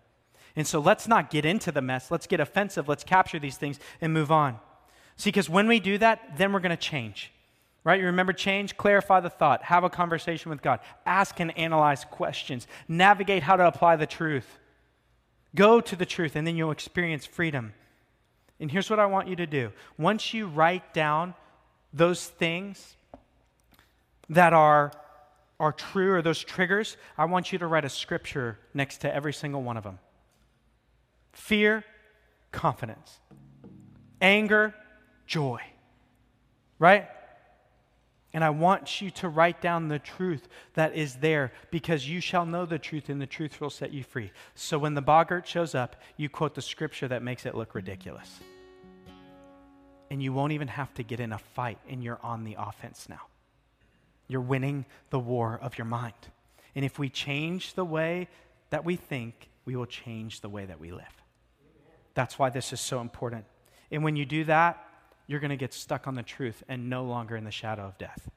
And so let's not get into the mess. Let's get offensive. Let's capture these things and move on. See, because when we do that, then we're going to change. Right? You remember change, clarify the thought, have a conversation with God, ask and analyze questions, navigate how to apply the truth. Go to the truth, and then you'll experience freedom. And here's what I want you to do once you write down those things that are, are true or those triggers, I want you to write a scripture next to every single one of them. Fear, confidence. Anger, joy. Right? And I want you to write down the truth that is there because you shall know the truth and the truth will set you free. So when the boggart shows up, you quote the scripture that makes it look ridiculous. And you won't even have to get in a fight and you're on the offense now. You're winning the war of your mind. And if we change the way that we think, we will change the way that we live. That's why this is so important. And when you do that, you're going to get stuck on the truth and no longer in the shadow of death.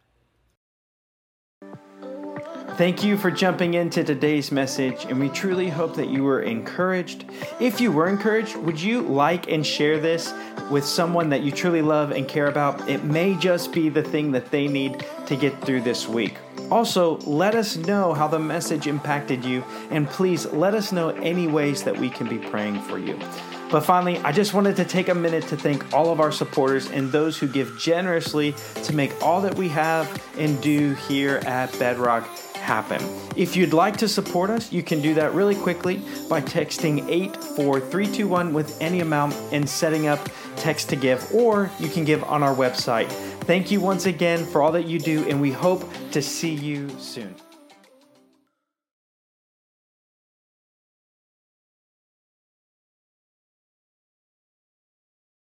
Thank you for jumping into today's message, and we truly hope that you were encouraged. If you were encouraged, would you like and share this with someone that you truly love and care about? It may just be the thing that they need to get through this week. Also, let us know how the message impacted you, and please let us know any ways that we can be praying for you. But finally, I just wanted to take a minute to thank all of our supporters and those who give generously to make all that we have and do here at Bedrock happen. If you'd like to support us, you can do that really quickly by texting 84321 with any amount and setting up text to give, or you can give on our website. Thank you once again for all that you do, and we hope to see you soon.